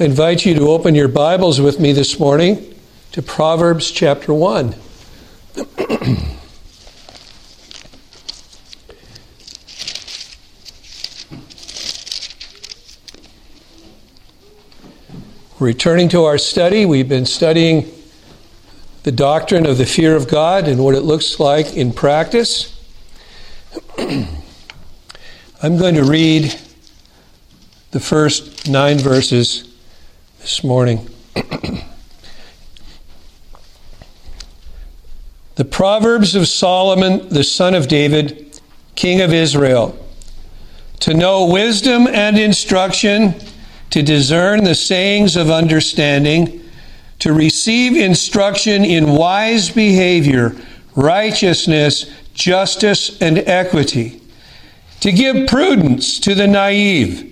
I invite you to open your Bibles with me this morning to Proverbs chapter 1. Returning to our study, we've been studying the doctrine of the fear of God and what it looks like in practice. I'm going to read the first nine verses this morning. the Proverbs of Solomon, the son of David, king of Israel. To know wisdom and instruction, to discern the sayings of understanding, to receive instruction in wise behavior, righteousness, justice, and equity, to give prudence to the naive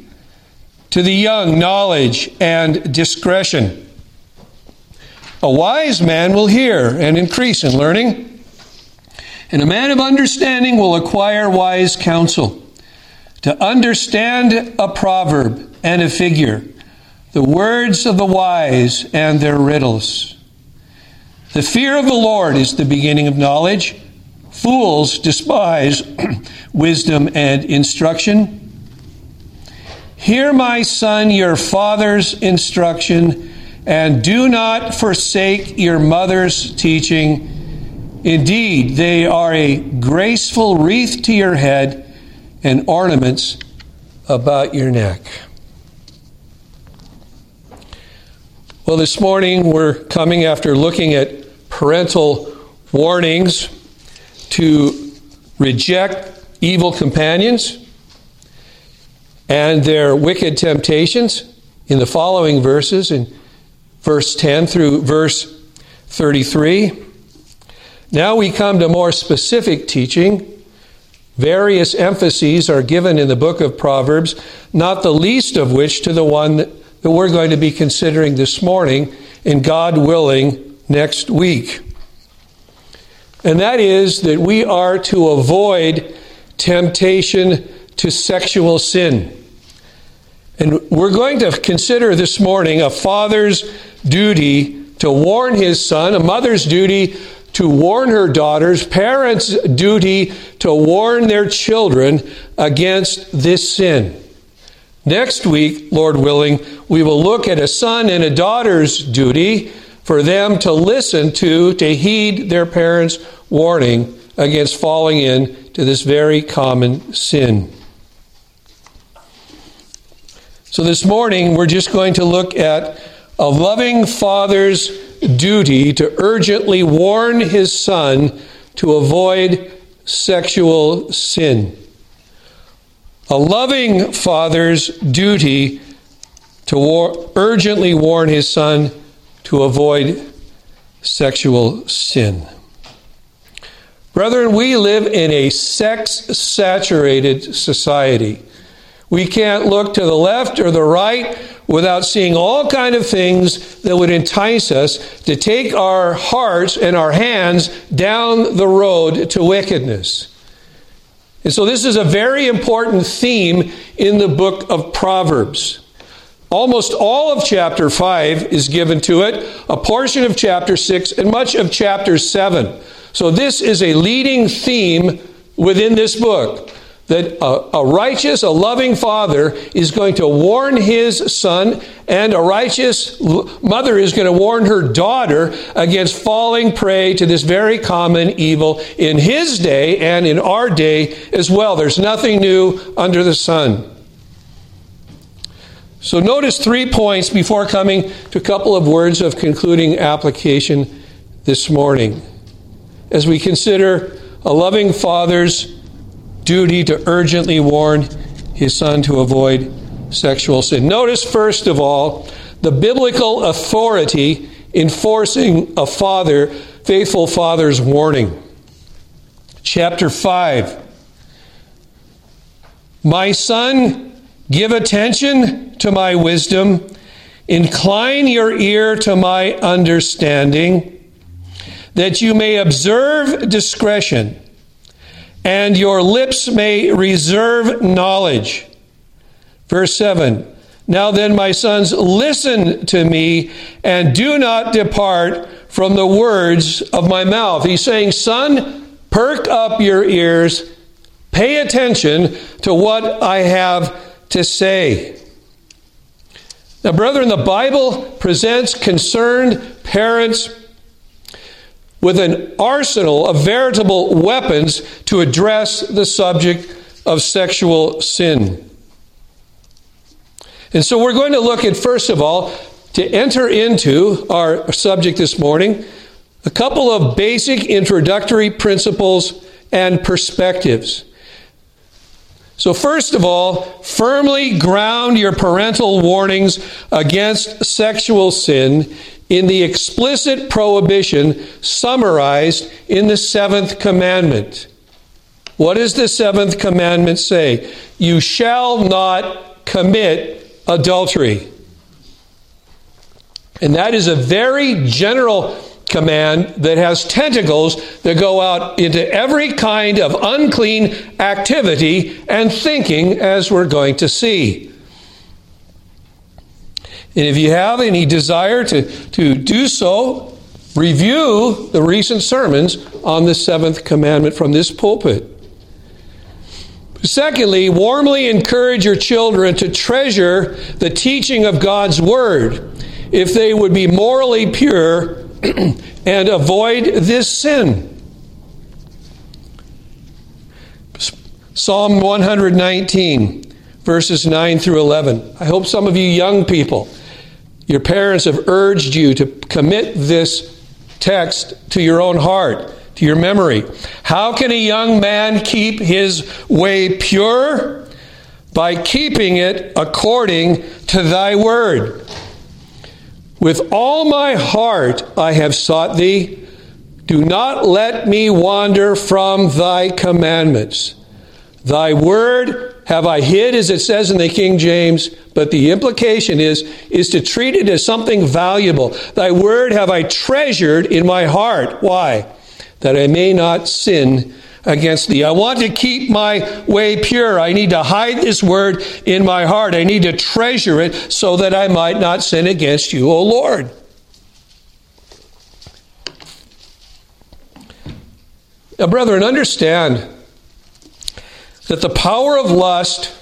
to the young knowledge and discretion. A wise man will hear and increase in learning, and a man of understanding will acquire wise counsel. To understand a proverb and a figure, the words of the wise and their riddles. The fear of the Lord is the beginning of knowledge. Fools despise wisdom and instruction. Hear, my son, your father's instruction, and do not forsake your mother's teaching. Indeed, they are a graceful wreath to your head and ornaments about your neck. Well, this morning we're coming after looking at parental warnings to reject evil companions and their wicked temptations in the following verses, in verse 10 through verse 33. Now we come to more specific teaching. Various emphases are given in the book of Proverbs, not the least of which to the one that, we're going to be considering this morning, and God willing, next week. And that is that we are to avoid temptation to sexual sin. And we're going to consider this morning a father's duty to warn his son, a mother's duty to warn her daughters, parents' duty to warn their children against this sin. Next week, Lord willing, we will look at a son and a daughter's duty for them to listen to, to heed their parents' warning against falling into this very common sin. So this morning, we're just going to look at a loving father's duty to urgently warn his son to avoid sexual sin. A loving father's duty to war- urgently warn his son to avoid sexual sin. Brethren, we live in a sex saturated society. We can't look to the left or the right without seeing all kind of things that would entice us to take our hearts and our hands down the road to wickedness. And so this is a very important theme in the book of Proverbs. Almost all of chapter 5 is given to it, a portion of chapter 6, and much of chapter 7. So this is a leading theme within this book that a, a, righteous, a loving father is going to warn his son, and a righteous mother is going to warn her daughter against falling prey to this very common evil in his day and in our day as well. There's nothing new under the sun. So, notice three points before coming to a couple of words of concluding application this morning. As we consider a loving father's duty to urgently warn his son to avoid sexual sin. Notice, first of all, the biblical authority enforcing a father, faithful father's warning. Chapter 5. My son, give attention to my wisdom, incline your ear to my understanding, that you may observe discretion and your lips may reserve knowledge. Verse 7 Now then, my sons, listen to me and do not depart from the words of my mouth. He's saying, Son, perk up your ears, pay attention to what I have to say. Now, brethren, the Bible presents concerned parents with an arsenal of veritable weapons to address the subject of sexual sin. And so we're going to look at, first of all, to enter into our subject this morning, a couple of basic introductory principles and perspectives. So, first of all, firmly ground your parental warnings against sexual sin in the explicit prohibition summarized in the seventh commandment. What does the seventh commandment say? You shall not commit adultery. And that is a very general command that has tentacles that go out into every kind of unclean activity and thinking, as we're going to see. And if you have any desire to, to do so, review the recent sermons on the seventh commandment from this pulpit. Secondly, warmly encourage your children to treasure the teaching of God's Word if they would be morally pure and avoid this sin. Psalm 119, verses 9 through 11. I hope some of you young people, your parents have urged you to commit this text to your own heart to your memory. How can a young man keep his way pure? By keeping it according to thy word. With all my heart I have sought thee. Do not let me wander from thy commandments. Thy word have I hid, as it says in the King James, but the implication is, is to treat it as something valuable. Thy word have I treasured in my heart. Why? that I may not sin against thee. I want to keep my way pure. I need to hide this word in my heart. I need to treasure it so that I might not sin against you, O Lord. Now, brethren, understand that the power of lust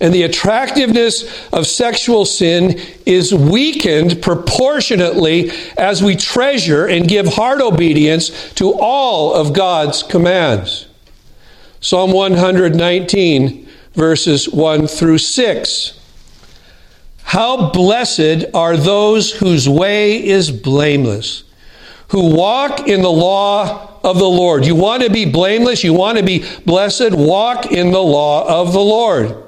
and the attractiveness of sexual sin is weakened proportionately as we treasure and give heart obedience to all of God's commands. Psalm 119, verses 1 through 6. How blessed are those whose way is blameless, who walk in the law of the Lord. You want to be blameless, you want to be blessed, walk in the law of the Lord.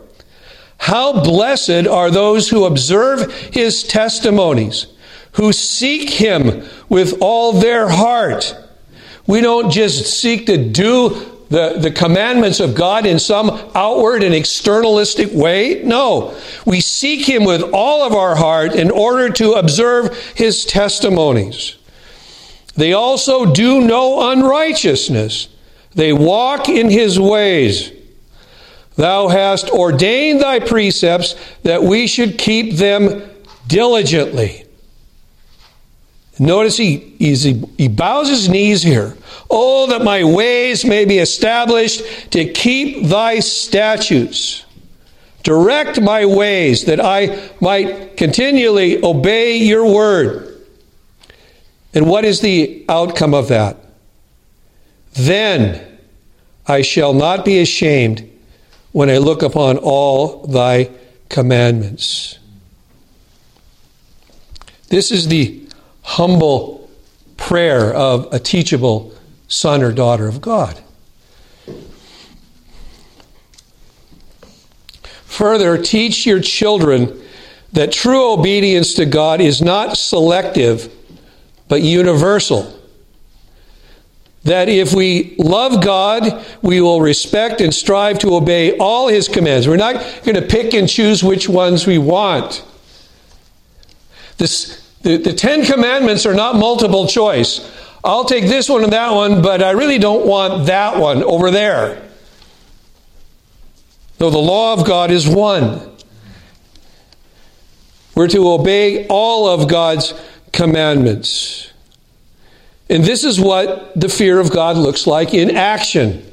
How blessed are those who observe his testimonies, who seek him with all their heart. We don't just seek to do the, the commandments of God in some outward and externalistic way. No. We seek him with all of our heart in order to observe his testimonies. They also do no unrighteousness. They walk in his ways. Thou hast ordained thy precepts that we should keep them diligently. Notice he, he bows his knees here. Oh, that my ways may be established to keep thy statutes. Direct my ways that I might continually obey your word. And what is the outcome of that? Then I shall not be ashamed when I look upon all thy commandments. This is the humble prayer of a teachable son or daughter of God. Further, teach your children that true obedience to God is not selective, but universal that if we love God, we will respect and strive to obey all His commands. We're not going to pick and choose which ones we want. This, the, the Ten Commandments are not multiple choice. I'll take this one and that one, but I really don't want that one over there. Though the law of God is one. We're to obey all of God's commandments. And this is what the fear of God looks like in action.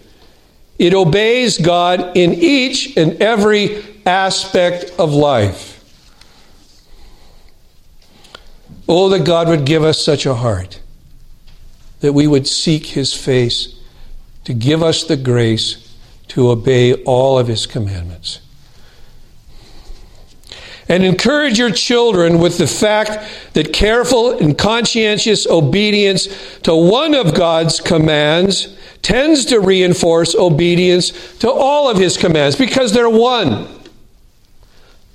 It obeys God in each and every aspect of life. Oh, that God would give us such a heart, that we would seek His face to give us the grace to obey all of His commandments. And encourage your children with the fact that careful and conscientious obedience to one of God's commands tends to reinforce obedience to all of His commands because they're one.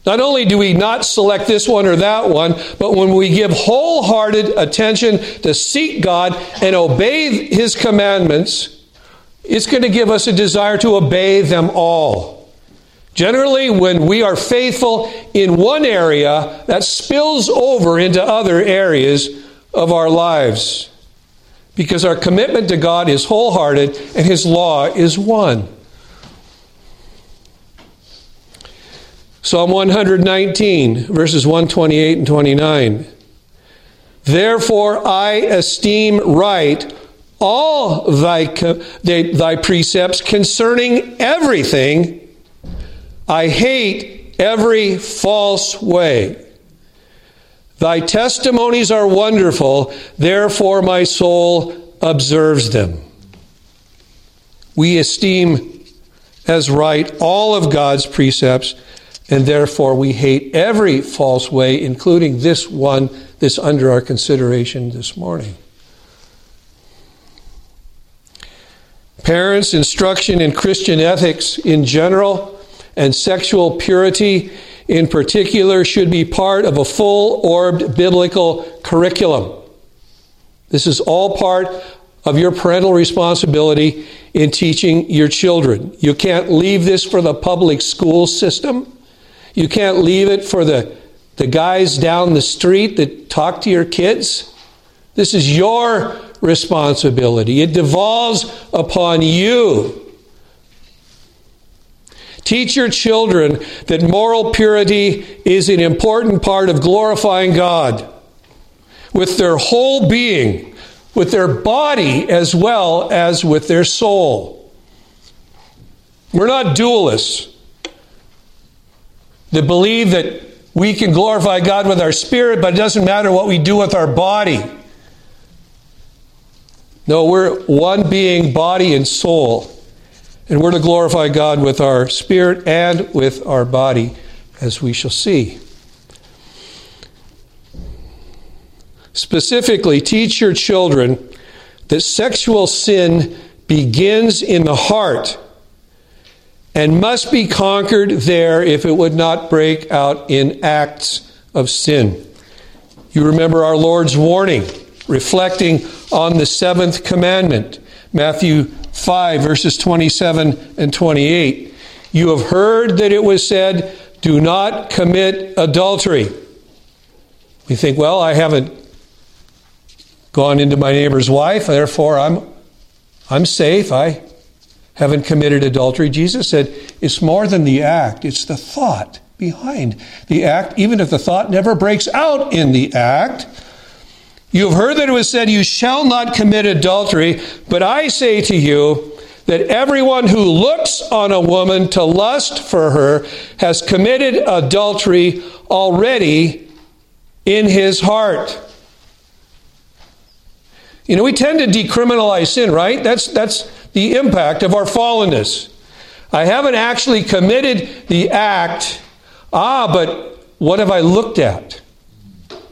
Not only do we not select this one or that one, but when we give wholehearted attention to seek God and obey His commandments, it's going to give us a desire to obey them all. Generally, when we are faithful in one area, that spills over into other areas of our lives. Because our commitment to God is wholehearted and His law is one. Psalm 119, verses 128 and 29. Therefore I esteem right all thy, thy precepts concerning everything. I hate every false way. Thy testimonies are wonderful, therefore my soul observes them. We esteem as right all of God's precepts and therefore we hate every false way, including this one that's under our consideration this morning. Parents' instruction in Christian ethics in general and sexual purity in particular should be part of a full orbed biblical curriculum. This is all part of your parental responsibility in teaching your children. You can't leave this for the public school system. You can't leave it for the, the guys down the street that talk to your kids. This is your responsibility. It devolves upon you. Teach your children that moral purity is an important part of glorifying God with their whole being, with their body as well as with their soul. We're not dualists that believe that we can glorify God with our spirit, but it doesn't matter what we do with our body. No, we're one being, body and soul. And we're to glorify God with our spirit and with our body, as we shall see. Specifically, teach your children that sexual sin begins in the heart and must be conquered there if it would not break out in acts of sin. You remember our Lord's warning, reflecting on the seventh commandment, Matthew 5, verses 27 and 28. You have heard that it was said, Do not commit adultery. We think, well, I haven't gone into my neighbor's wife, therefore I'm, I'm safe. I haven't committed adultery. Jesus said it's more than the act, it's the thought behind the act, even if the thought never breaks out in the act. You have heard that it was said, You shall not commit adultery, but I say to you that everyone who looks on a woman to lust for her has committed adultery already in his heart. You know, we tend to decriminalize sin, right? That's, that's the impact of our fallenness. I haven't actually committed the act. Ah, but what have I looked at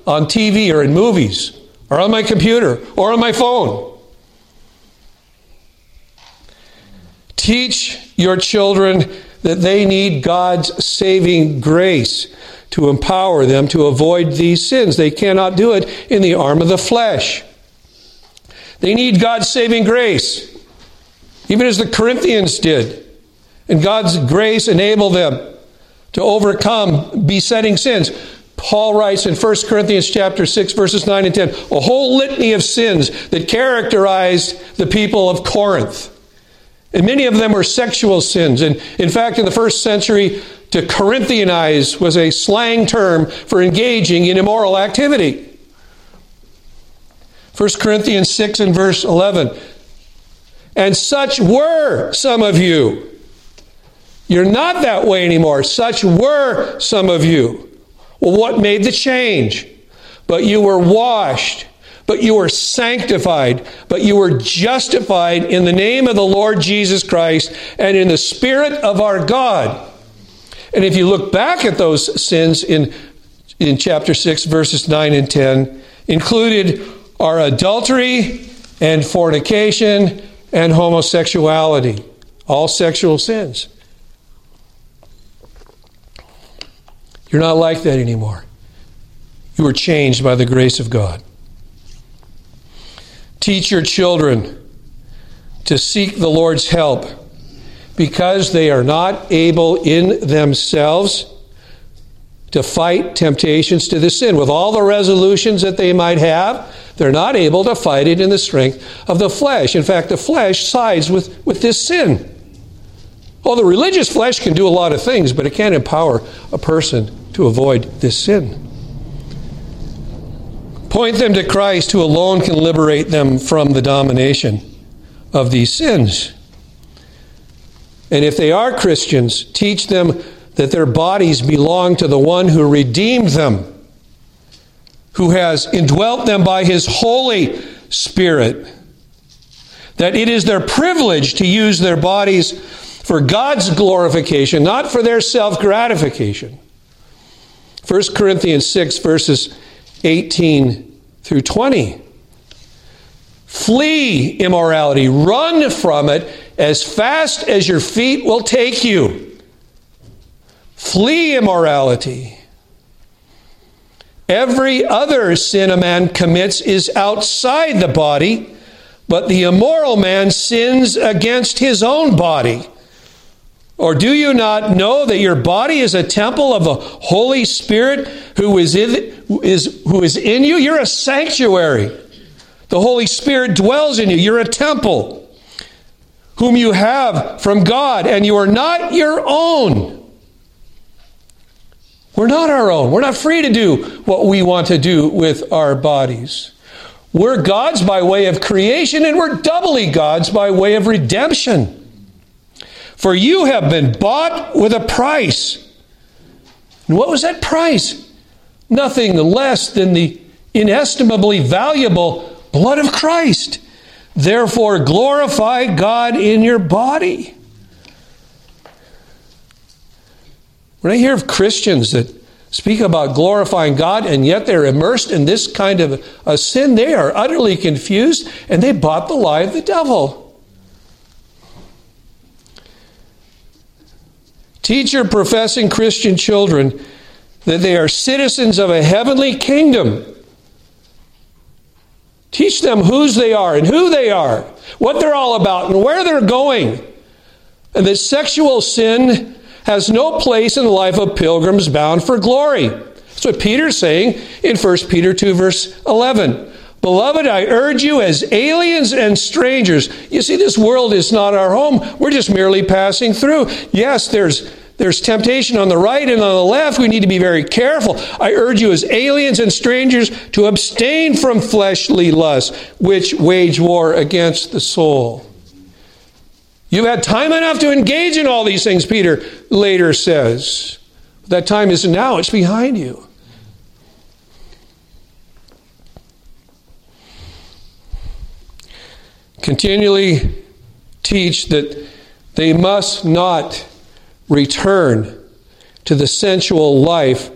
on TV or in movies or on my computer or on my phone? Teach your children that they need God's saving grace to empower them to avoid these sins. They cannot do it in the arm of the flesh. They need God's saving grace even as the Corinthians did. And God's grace enabled them to overcome besetting sins. Paul writes in 1 Corinthians chapter 6 verses 9 and 10, a whole litany of sins that characterized the people of Corinth. And many of them were sexual sins. And in fact, in the first century, to Corinthianize was a slang term for engaging in immoral activity. 1 Corinthians 6 and verse 11. And such were some of you. You're not that way anymore. Such were some of you. Well, what made the change? But you were washed, but you were sanctified, but you were justified in the name of the Lord Jesus Christ and in the Spirit of our God. And if you look back at those sins in, in chapter 6, verses 9 and 10, included are adultery and fornication and homosexuality, all sexual sins. You're not like that anymore. You were changed by the grace of God. Teach your children to seek the Lord's help because they are not able in themselves to fight temptations to the sin. With all the resolutions that they might have, they're not able to fight it in the strength of the flesh. In fact, the flesh sides with, with this sin. Well, the religious flesh can do a lot of things, but it can't empower a person to avoid this sin. Point them to Christ, who alone can liberate them from the domination of these sins. And if they are Christians, teach them that their bodies belong to the one who redeemed them, who has indwelt them by his Holy Spirit. That it is their privilege to use their bodies for God's glorification, not for their self gratification. 1 Corinthians 6, verses 18 through 20. Flee immorality, run from it as fast as your feet will take you. Flee immorality. Every other sin a man commits is outside the body, but the immoral man sins against his own body. Or do you not know that your body is a temple of the Holy Spirit who is in, is, who is in you? You're a sanctuary. The Holy Spirit dwells in you. You're a temple whom you have from God, and you are not your own. We're not our own. We're not free to do what we want to do with our bodies. We're God's by way of creation, and we're doubly God's by way of redemption. For you have been bought with a price. And what was that price? Nothing less than the inestimably valuable blood of Christ. Therefore, glorify God in your body. When I hear of Christians that speak about glorifying God and yet they're immersed in this kind of a sin, they are utterly confused and they bought the lie of the devil. Teach your professing Christian children that they are citizens of a heavenly kingdom. Teach them whose they are and who they are, what they're all about, and where they're going. And that sexual sin has no place in the life of pilgrims bound for glory. That's what Peter's saying in 1 Peter 2, verse 11. Beloved, I urge you as aliens and strangers. You see, this world is not our home. We're just merely passing through. Yes, there's there's temptation on the right and on the left. We need to be very careful. I urge you, as aliens and strangers, to abstain from fleshly lusts, which wage war against the soul. You've had time enough to engage in all these things, Peter later says. That time is now, it's behind you. Continually teach that they must not return to the sensual life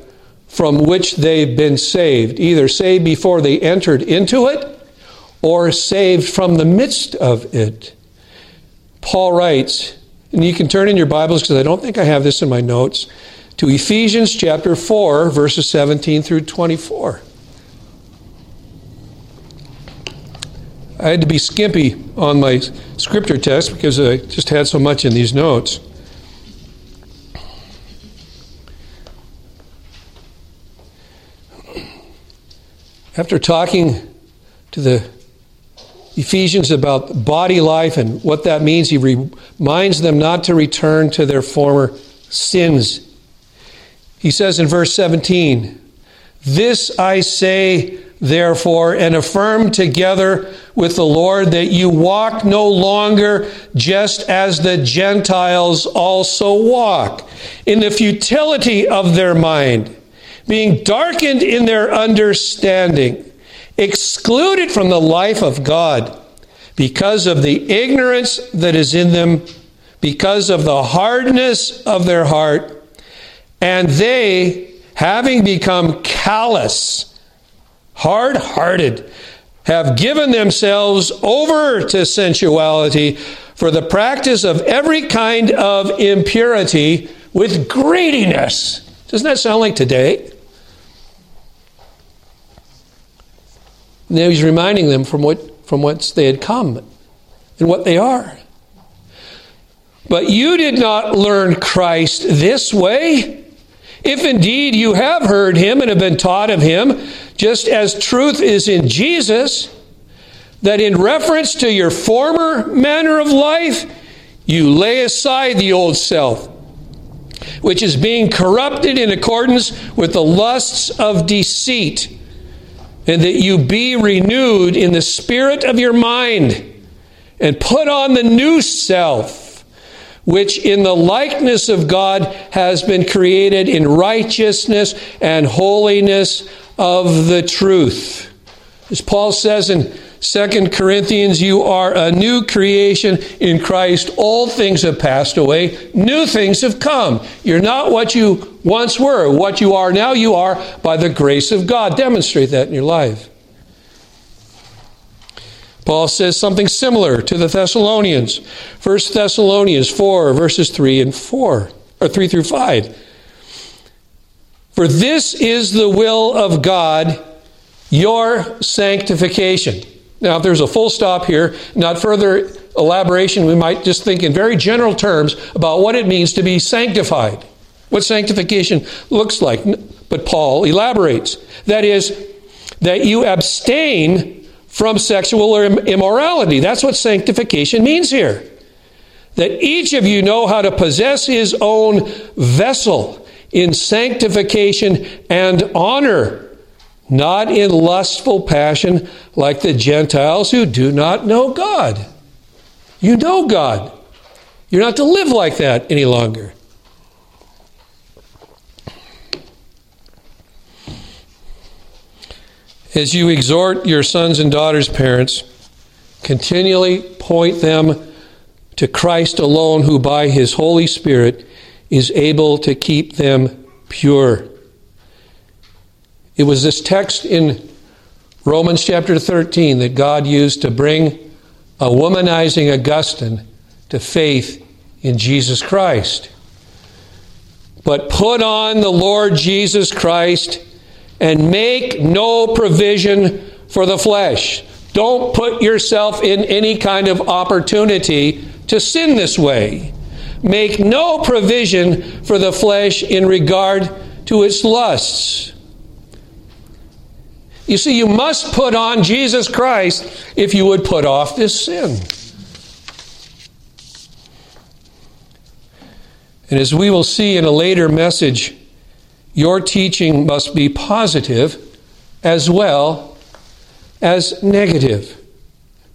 from which they've been saved, either saved before they entered into it or saved from the midst of it. Paul writes, and you can turn in your Bibles because I don't think I have this in my notes, to Ephesians chapter 4, verses 17 through 24. I had to be skimpy on my scripture text because I just had so much in these notes. After talking to the Ephesians about body life and what that means. He reminds them not to return to their former sins. He says in verse 17, This I say, therefore, and affirm together with the Lord that you walk no longer just as the Gentiles also walk, in the futility of their mind, being darkened in their understanding excluded from the life of God because of the ignorance that is in them, because of the hardness of their heart, and they, having become callous, hard hearted, have given themselves over to sensuality for the practice of every kind of impurity with greediness. Doesn't that sound like today? Now he's reminding them from what from whence they had come and what they are. But you did not learn Christ this way. If indeed you have heard him and have been taught of him, just as truth is in Jesus, that in reference to your former manner of life, you lay aside the old self, which is being corrupted in accordance with the lusts of deceit and that you be renewed in the spirit of your mind and put on the new self, which in the likeness of God has been created in righteousness and holiness of the truth. As Paul says in Second Corinthians, you are a new creation in Christ. All things have passed away, new things have come. You're not what you once were. What you are now, you are by the grace of God. Demonstrate that in your life. Paul says something similar to the Thessalonians. 1 Thessalonians 4, verses 3 and 4, or 3 through 5. For this is the will of God, your sanctification now, if there's a full stop here, not further elaboration, we might just think in very general terms about what it means to be sanctified, what sanctification looks like. But Paul elaborates that is, that you abstain from sexual immorality. That's what sanctification means here. That each of you know how to possess his own vessel in sanctification and honor not in lustful passion like the Gentiles who do not know God. You know God. You're not to live like that any longer. As you exhort your sons and daughters' parents, continually point them to Christ alone, who by his Holy Spirit is able to keep them pure. It was this text in Romans chapter 13 that God used to bring a womanizing Augustine to faith in Jesus Christ. But put on the Lord Jesus Christ and make no provision for the flesh. Don't put yourself in any kind of opportunity to sin this way. Make no provision for the flesh in regard to its lusts. You see, you must put on Jesus Christ if you would put off this sin. And as we will see in a later message, your teaching must be positive as well as negative.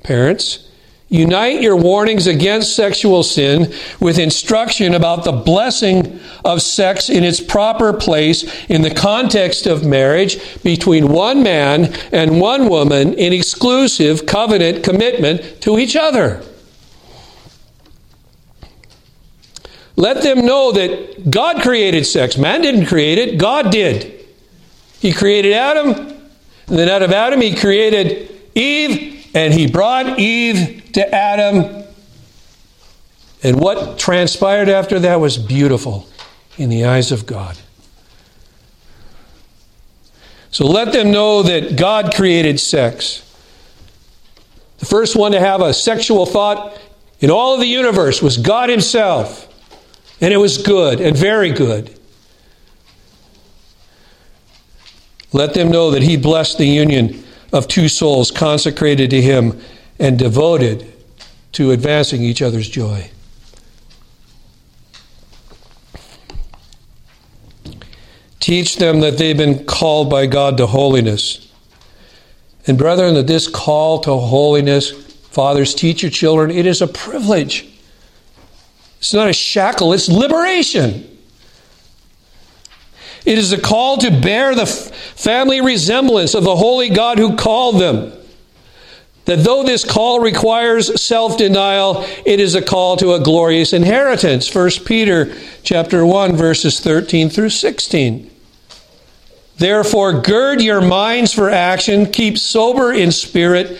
Parents, Unite your warnings against sexual sin with instruction about the blessing of sex in its proper place in the context of marriage between one man and one woman in exclusive covenant commitment to each other. Let them know that God created sex. Man didn't create it, God did. He created Adam, and then out of Adam, He created Eve, and he brought Eve to Adam. And what transpired after that was beautiful in the eyes of God. So let them know that God created sex. The first one to have a sexual thought in all of the universe was God Himself. And it was good and very good. Let them know that He blessed the union of two souls consecrated to Him and devoted to advancing each other's joy. Teach them that they've been called by God to holiness. And, brethren, that this call to holiness, fathers, teach your children, it is a privilege. It's not a shackle, it's liberation. It is a call to bear the family resemblance of the holy God who called them. That though this call requires self-denial, it is a call to a glorious inheritance. 1 Peter chapter 1 verses 13 through 16. Therefore gird your minds for action, keep sober in spirit,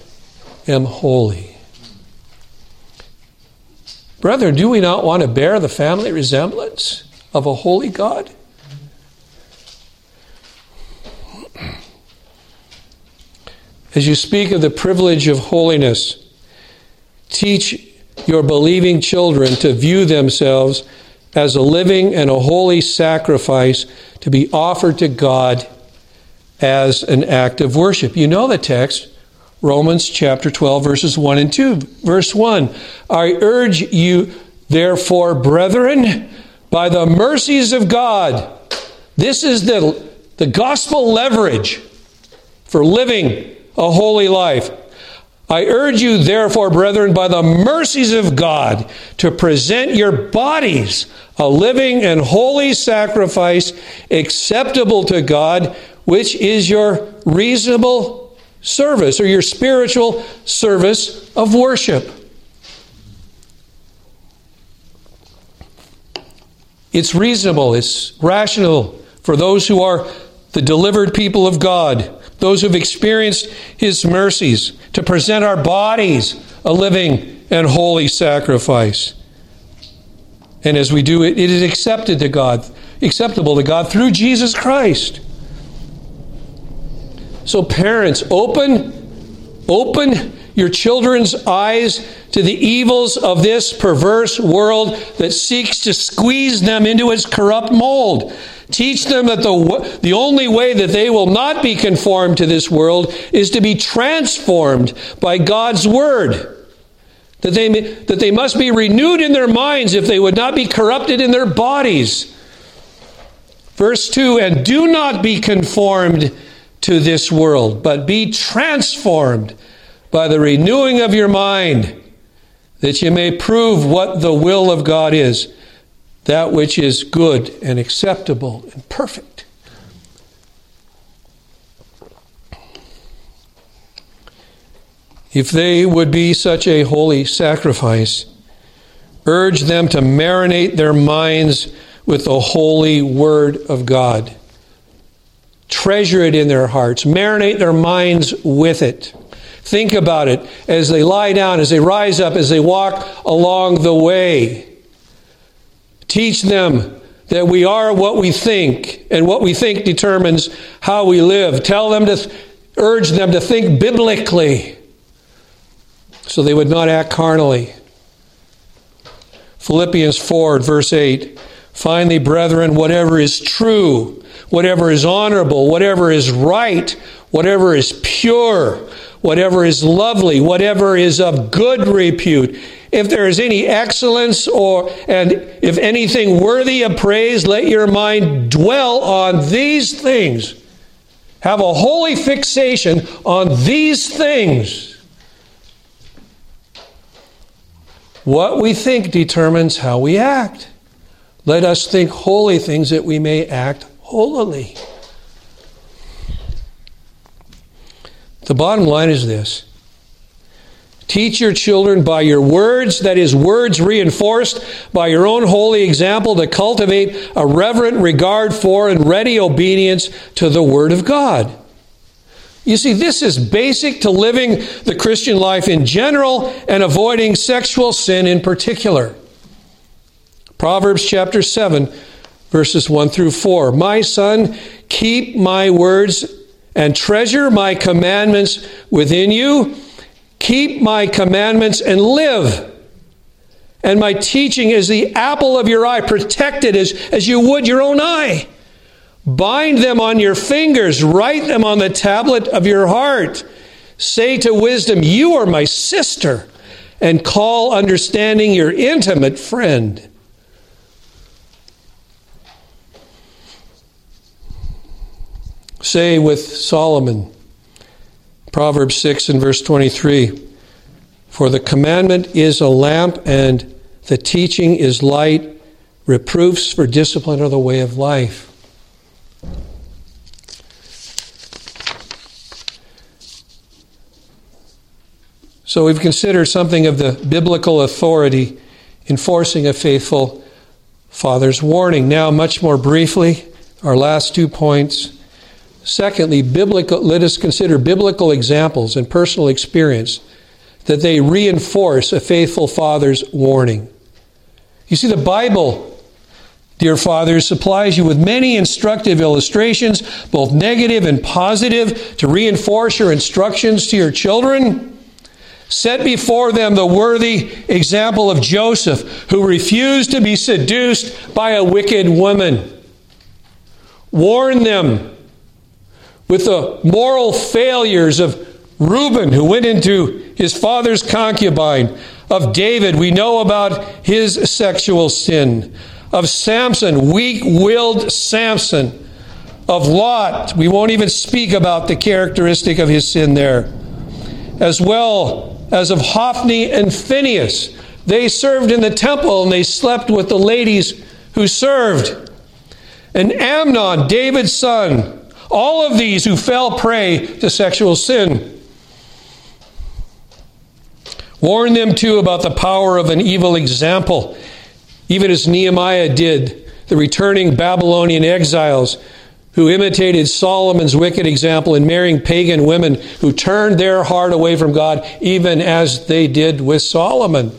am holy. Brethren, do we not want to bear the family resemblance? of a holy God? As you speak of the privilege of holiness, teach your believing children to view themselves as a living and a holy sacrifice to be offered to God as an act of worship. You know the text, Romans chapter 12, verses 1 and 2. Verse 1 I urge you, therefore, brethren, by the mercies of God. This is the, the gospel leverage for living a holy life. I urge you, therefore, brethren, by the mercies of God, to present your bodies a living and holy sacrifice acceptable to God, which is your reasonable service or your spiritual service of worship. It's reasonable, it's rational for those who are the delivered people of God, those who've experienced His mercies, to present our bodies a living and holy sacrifice. And as we do it, it is accepted to God, acceptable to God through Jesus Christ. So, parents, open, open your children's eyes to the evils of this perverse world that seeks to squeeze them into its corrupt mold. Teach them that the, the only way that they will not be conformed to this world is to be transformed by God's Word. That they, that they must be renewed in their minds if they would not be corrupted in their bodies. Verse 2 And do not be conformed to this world, but be transformed by the renewing of your mind that you may prove what the will of God is, that which is good and acceptable and perfect. If they would be such a holy sacrifice, urge them to marinate their minds with the holy word of God. Treasure it in their hearts, marinate their minds with it. Think about it as they lie down, as they rise up, as they walk along the way. Teach them that we are what we think, and what we think determines how we live. Tell them to urge them to think biblically so they would not act carnally. Philippians 4, verse 8. Finally, brethren, whatever is true, whatever is honorable, whatever is right, whatever is pure, whatever is lovely, whatever is of good repute, if there is any excellence or and if anything worthy of praise, let your mind dwell on these things. Have a holy fixation on these things. What we think determines how we act. Let us think holy things that we may act holily. The bottom line is this Teach your children by your words, that is, words reinforced by your own holy example, to cultivate a reverent regard for and ready obedience to the Word of God. You see, this is basic to living the Christian life in general and avoiding sexual sin in particular. Proverbs chapter 7, verses 1 through 4. My son, keep my words and treasure my commandments within you. Keep my commandments and live. And my teaching is the apple of your eye. Protect it as, as you would your own eye. Bind them on your fingers, write them on the tablet of your heart. Say to wisdom, You are my sister, and call understanding your intimate friend. Say with Solomon, Proverbs 6 and verse 23 For the commandment is a lamp, and the teaching is light. Reproofs for discipline are the way of life. So we've considered something of the biblical authority enforcing a faithful father's warning. Now, much more briefly, our last two points. Secondly, biblical, let us consider biblical examples and personal experience that they reinforce a faithful father's warning. You see, the Bible, dear fathers, supplies you with many instructive illustrations, both negative and positive, to reinforce your instructions to your children. Set before them the worthy example of Joseph, who refused to be seduced by a wicked woman. Warn them with the moral failures of Reuben, who went into his father's concubine, of David, we know about his sexual sin, of Samson, weak willed Samson, of Lot, we won't even speak about the characteristic of his sin there, as well as of Hophni and Phinehas. They served in the temple and they slept with the ladies who served. And Amnon, David's son, all of these who fell prey to sexual sin. Warn them too about the power of an evil example, even as Nehemiah did, the returning Babylonian exiles who imitated Solomon's wicked example in marrying pagan women who turned their heart away from God, even as they did with Solomon.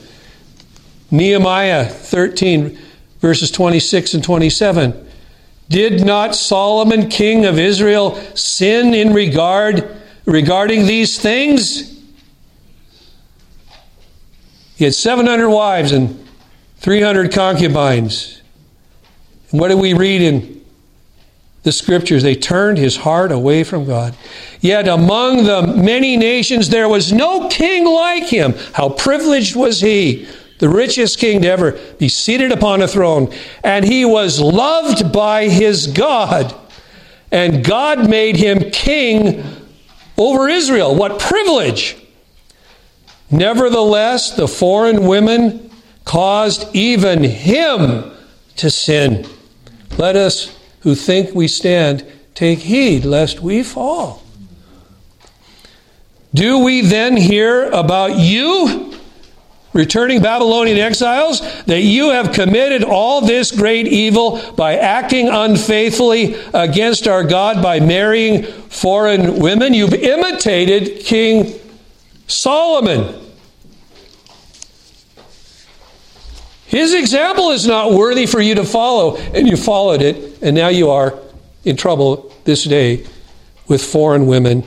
Nehemiah 13, verses 26 and 27. Did not Solomon, king of Israel, sin in regard regarding these things? He had 700 wives and 300 concubines. And what do we read in the scriptures. They turned his heart away from God. Yet among the many nations there was no king like him. How privileged was he, the richest king to ever be seated upon a throne. And he was loved by his God. And God made him king over Israel. What privilege! Nevertheless, the foreign women caused even him to sin. Let us who think we stand, take heed lest we fall. Do we then hear about you, returning Babylonian exiles, that you have committed all this great evil by acting unfaithfully against our God by marrying foreign women? You've imitated King Solomon. His example is not worthy for you to follow, and you followed it, and now you are in trouble this day with foreign women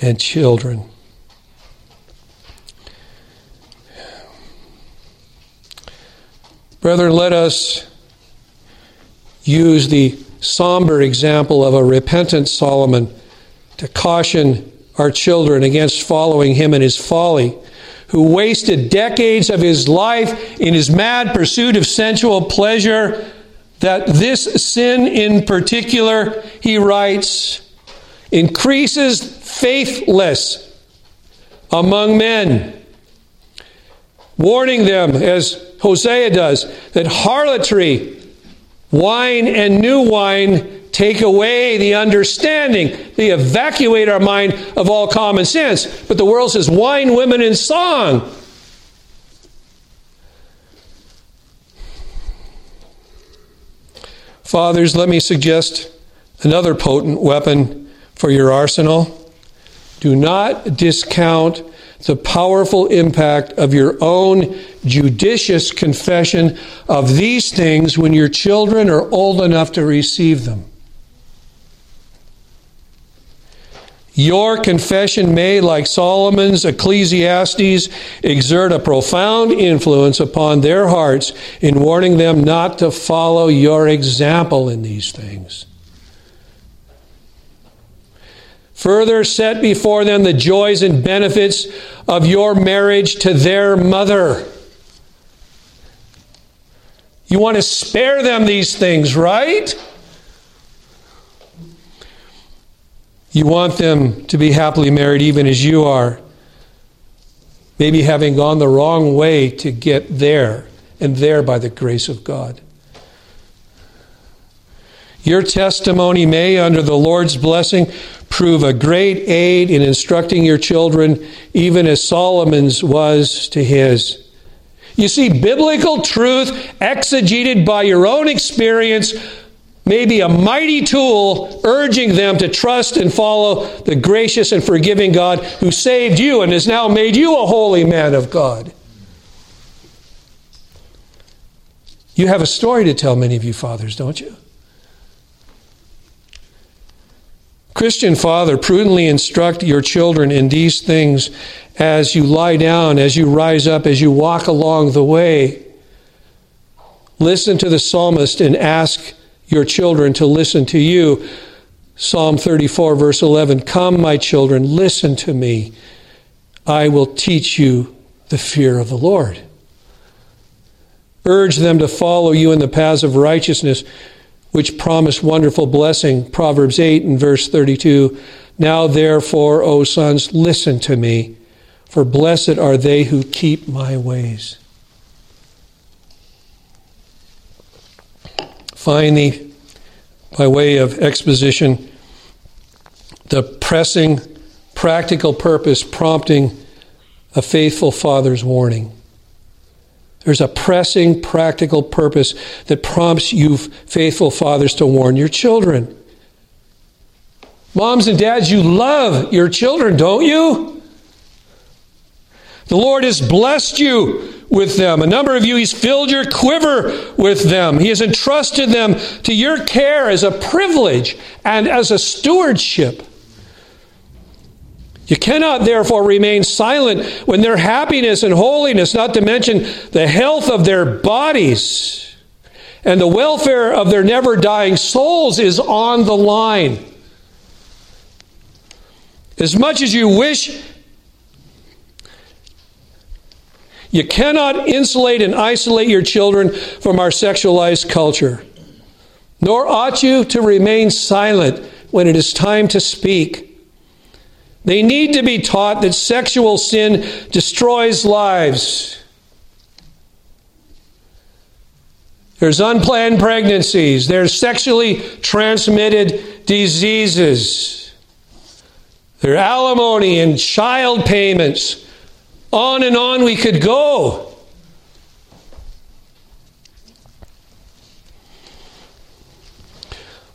and children. Brethren, let us use the somber example of a repentant Solomon to caution our children against following him in his folly who wasted decades of his life in his mad pursuit of sensual pleasure, that this sin in particular, he writes, increases faithless among men, warning them, as Hosea does, that harlotry, wine, and new wine take away the understanding. They evacuate our mind of all common sense. But the world says wine, women, and song. Fathers, let me suggest another potent weapon for your arsenal. Do not discount the powerful impact of your own judicious confession of these things when your children are old enough to receive them. Your confession may, like Solomon's Ecclesiastes, exert a profound influence upon their hearts in warning them not to follow your example in these things. Further, set before them the joys and benefits of your marriage to their mother. You want to spare them these things, right? You want them to be happily married even as you are. Maybe having gone the wrong way to get there, and there by the grace of God. Your testimony may, under the Lord's blessing, prove a great aid in instructing your children, even as Solomon's was to his. You see, biblical truth exegeted by your own experience may be a mighty tool urging them to trust and follow the gracious and forgiving God who saved you and has now made you a holy man of God. You have a story to tell, many of you fathers, don't you? Christian father, prudently instruct your children in these things as you lie down, as you rise up, as you walk along the way. Listen to the psalmist and ask your children to listen to you. Psalm 34, verse 11 Come, my children, listen to me. I will teach you the fear of the Lord. Urge them to follow you in the paths of righteousness which promise wonderful blessing. Proverbs 8 and verse 32. Now therefore, O sons, listen to me, for blessed are they who keep my ways. Finally, by way of exposition, the pressing practical purpose prompting a faithful father's warning. There's a pressing, practical purpose that prompts you, faithful fathers, to warn your children. Moms and dads, you love your children, don't you? The Lord has blessed you with them. A number of you, He's filled your quiver with them. He has entrusted them to your care as a privilege and as a stewardship. You cannot therefore remain silent when their happiness and holiness, not to mention the health of their bodies and the welfare of their never dying souls, is on the line. As much as you wish, you cannot insulate and isolate your children from our sexualized culture. Nor ought you to remain silent when it is time to speak. They need to be taught that sexual sin destroys lives. There's unplanned pregnancies, there's sexually transmitted diseases, there are alimony and child payments. On and on we could go.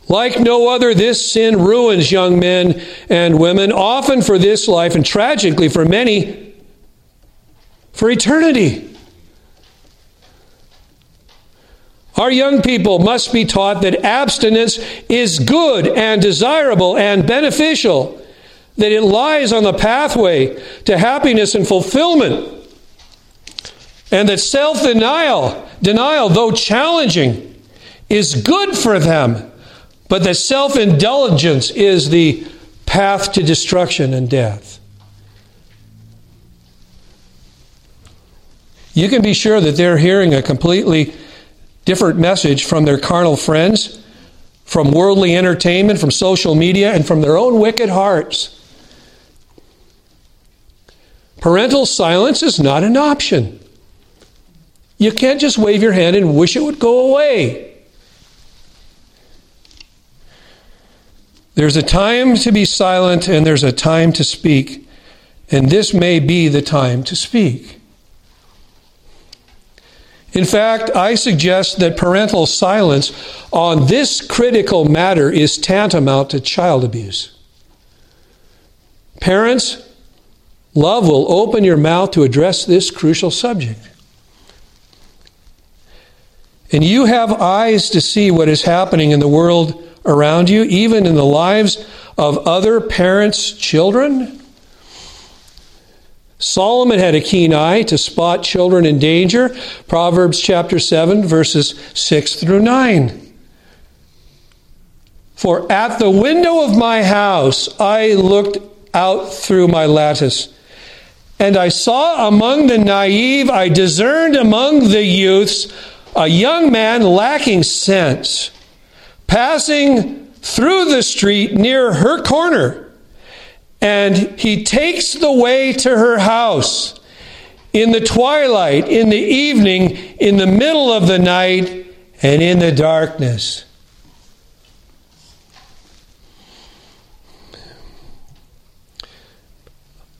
Like no other, this sin ruins young men and women, often for this life, and tragically for many, for eternity. Our young people must be taught that abstinence is good and desirable and beneficial, that it lies on the pathway to happiness and fulfillment, and that self denial, denial, though challenging, is good for them but that self indulgence is the path to destruction and death. You can be sure that they're hearing a completely different message from their carnal friends, from worldly entertainment, from social media, and from their own wicked hearts. Parental silence is not an option. You can't just wave your hand and wish it would go away. There's a time to be silent and there's a time to speak, and this may be the time to speak. In fact, I suggest that parental silence on this critical matter is tantamount to child abuse. Parents, love will open your mouth to address this crucial subject. And you have eyes to see what is happening in the world around you, even in the lives of other parents' children. Solomon had a keen eye to spot children in danger. Proverbs chapter 7, verses 6 through 9. For at the window of my house I looked out through my lattice, and I saw among the naive, I discerned among the youths a young man lacking sense, passing through the street near her corner. And he takes the way to her house in the twilight, in the evening, in the middle of the night, and in the darkness.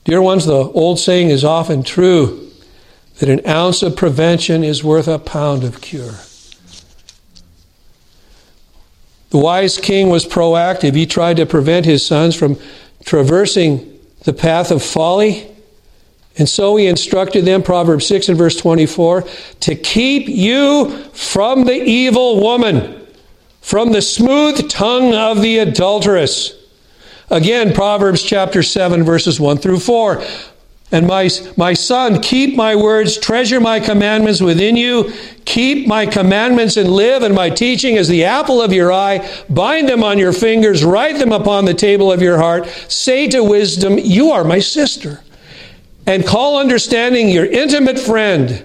Dear ones, the old saying is often true that an ounce of prevention is worth a pound of cure. The wise king was proactive. He tried to prevent his sons from traversing the path of folly. And so he instructed them, Proverbs 6 and verse 24, to keep you from the evil woman, from the smooth tongue of the adulteress. Again, Proverbs chapter 7, verses 1 through 4. And my, my son, keep my words, treasure my commandments within you, keep my commandments and live, and my teaching as the apple of your eye. Bind them on your fingers, write them upon the table of your heart. Say to wisdom, You are my sister. And call understanding your intimate friend,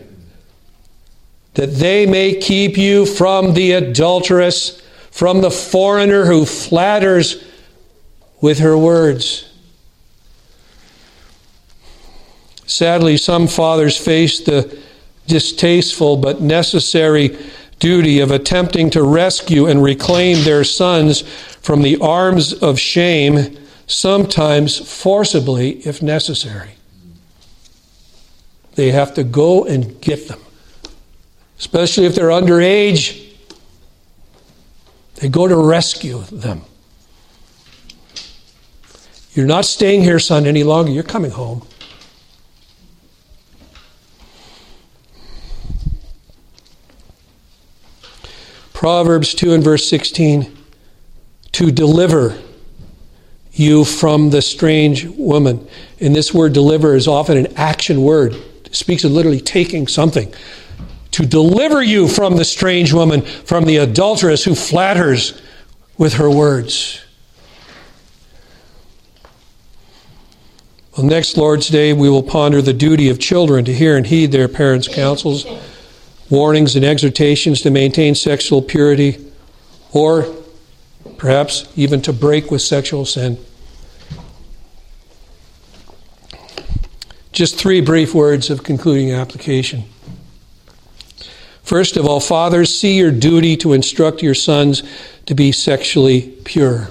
that they may keep you from the adulteress, from the foreigner who flatters with her words. Sadly, some fathers face the distasteful but necessary duty of attempting to rescue and reclaim their sons from the arms of shame, sometimes forcibly if necessary. They have to go and get them, especially if they're underage. They go to rescue them. You're not staying here, son, any longer. You're coming home. Proverbs 2 and verse 16 to deliver you from the strange woman. And this word deliver is often an action word. It speaks of literally taking something. To deliver you from the strange woman, from the adulteress who flatters with her words. Well, next Lord's Day, we will ponder the duty of children to hear and heed their parents' counsels warnings and exhortations to maintain sexual purity, or perhaps even to break with sexual sin. Just three brief words of concluding application. First of all, fathers, see your duty to instruct your sons to be sexually pure.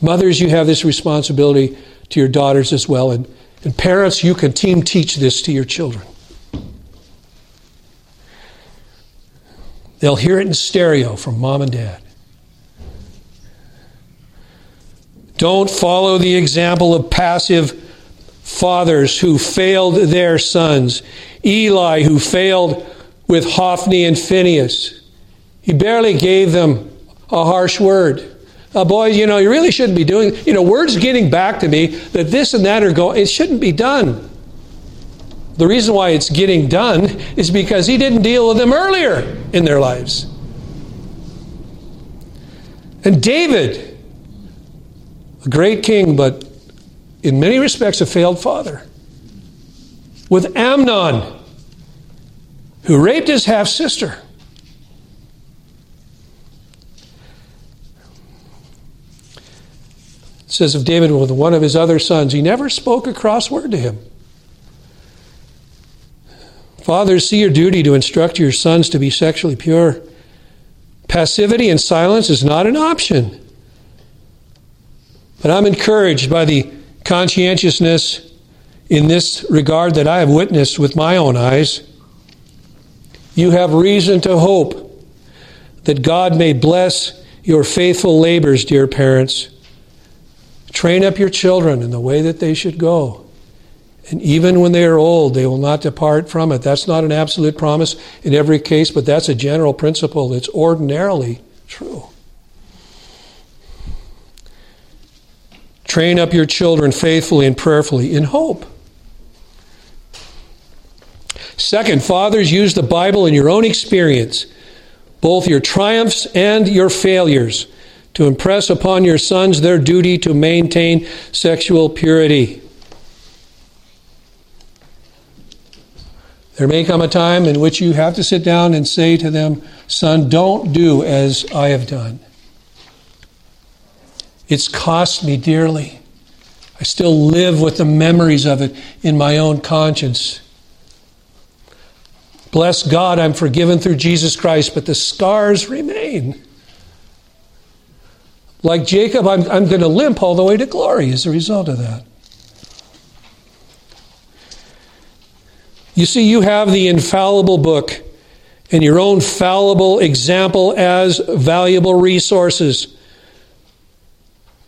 Mothers, you have this responsibility to your daughters as well. And, and parents, you can team teach this to your children. They'll hear it in stereo from mom and dad. Don't follow the example of passive fathers who failed their sons. Eli, who failed with Hophni and Phinehas. He barely gave them a harsh word. Uh, boys, you know, you really shouldn't be doing, you know, words getting back to me that this and that are going, it shouldn't be done. The reason why it's getting done is because he didn't deal with them earlier in their lives. And David, a great king, but in many respects a failed father, with Amnon, who raped his half sister. It says of David with one of his other sons, he never spoke a cross word to him. Fathers, see your duty to instruct your sons to be sexually pure. Passivity and silence is not an option. But I'm encouraged by the conscientiousness in this regard that I have witnessed with my own eyes. You have reason to hope that God may bless your faithful labors, dear parents. Train up your children in the way that they should go. And even when they are old, they will not depart from it. That's not an absolute promise in every case, but that's a general principle that's ordinarily true. Train up your children faithfully and prayerfully in hope. Second, fathers, use the Bible in your own experience, both your triumphs and your failures, to impress upon your sons their duty to maintain sexual purity. There may come a time in which you have to sit down and say to them, Son, don't do as I have done. It's cost me dearly. I still live with the memories of it in my own conscience. Bless God, I'm forgiven through Jesus Christ, but the scars remain. Like Jacob, I'm, I'm going to limp all the way to glory as a result of that. You see, you have the infallible book and your own fallible example as valuable resources.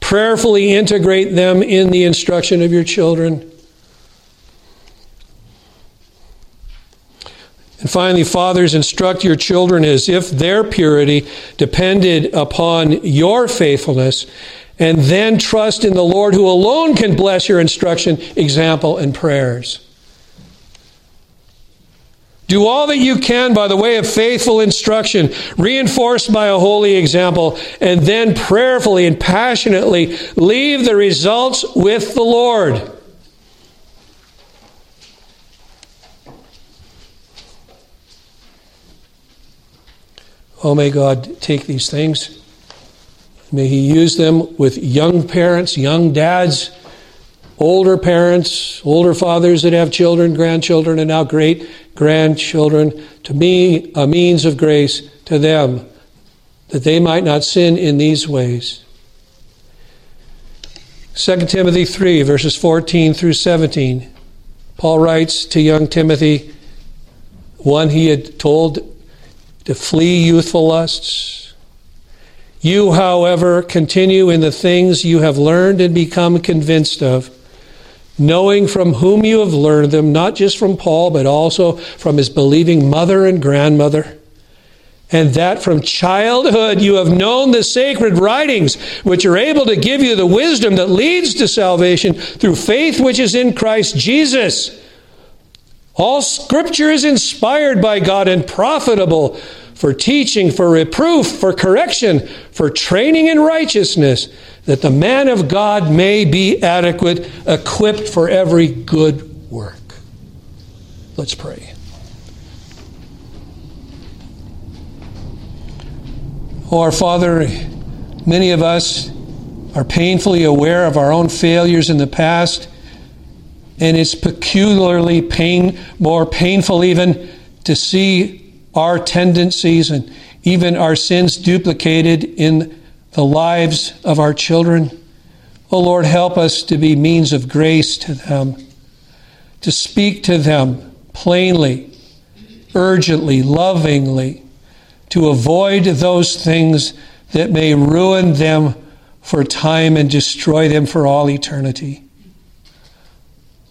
Prayerfully integrate them in the instruction of your children. And finally, fathers, instruct your children as if their purity depended upon your faithfulness, and then trust in the Lord who alone can bless your instruction, example, and prayers. Do all that you can by the way of faithful instruction, reinforced by a holy example, and then prayerfully and passionately leave the results with the Lord. Oh, may God take these things. May He use them with young parents, young dads, older parents, older fathers that have children, grandchildren, and now great grandchildren, to be a means of grace to them, that they might not sin in these ways. 2 Timothy 3, verses 14 through 17. Paul writes to young Timothy, one he had told to flee youthful lusts. You, however, continue in the things you have learned and become convinced of knowing from whom you have learned them, not just from Paul, but also from his believing mother and grandmother. And that from childhood you have known the sacred writings, which are able to give you the wisdom that leads to salvation through faith which is in Christ Jesus. All scripture is inspired by God and profitable for teaching, for reproof, for correction, for training in righteousness that the man of God may be adequate, equipped for every good work. Let's pray. Oh, our Father, many of us are painfully aware of our own failures in the past, and it's peculiarly pain, more painful even to see our tendencies and even our sins duplicated in the lives of our children. Oh Lord, help us to be means of grace to them, to speak to them plainly, urgently, lovingly, to avoid those things that may ruin them for time and destroy them for all eternity.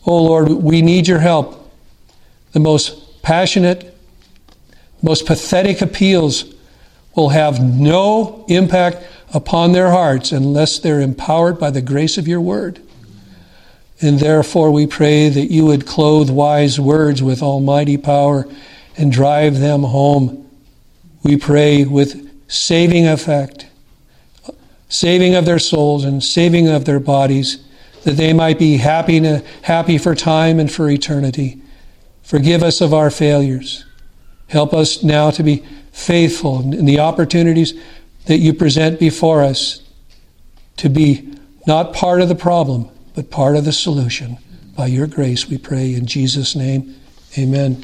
Oh Lord, we need your help. The most passionate, most pathetic appeals will have no impact upon their hearts unless they're empowered by the grace of your word. And therefore, we pray that you would clothe wise words with almighty power and drive them home. We pray with saving effect, saving of their souls and saving of their bodies, that they might be happy, happy for time and for eternity. Forgive us of our failures. Help us now to be faithful in the opportunities that you present before us to be not part of the problem, but part of the solution. By your grace, we pray in Jesus' name. Amen.